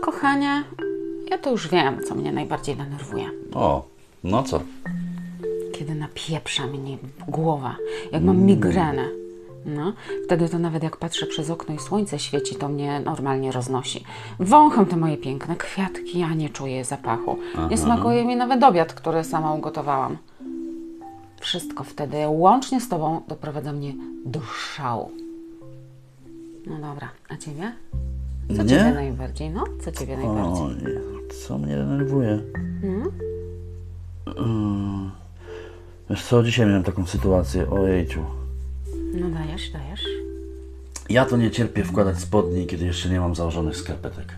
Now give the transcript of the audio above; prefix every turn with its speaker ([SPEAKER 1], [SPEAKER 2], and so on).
[SPEAKER 1] Kochanie, ja to już wiem, co mnie najbardziej denerwuje.
[SPEAKER 2] O, no co?
[SPEAKER 1] Kiedy napieprza mnie głowa, jak mam migrenę. No, wtedy to nawet jak patrzę przez okno i słońce świeci, to mnie normalnie roznosi. Wącham te moje piękne kwiatki, a nie czuję zapachu. Nie smakuje mi nawet obiad, który sama ugotowałam. Wszystko wtedy, łącznie z tobą, doprowadza mnie do szału. No dobra, a ciebie? Co
[SPEAKER 2] Nie?
[SPEAKER 1] ciebie najbardziej? No, co ciebie najbardziej?
[SPEAKER 2] O, Jezu, co mnie denerwuje? Mm. Wiesz co, dzisiaj miałem taką sytuację, ojejciu.
[SPEAKER 1] No dajesz, dajesz.
[SPEAKER 2] Ja to nie cierpię wkładać spodni, kiedy jeszcze nie mam założonych skarpetek.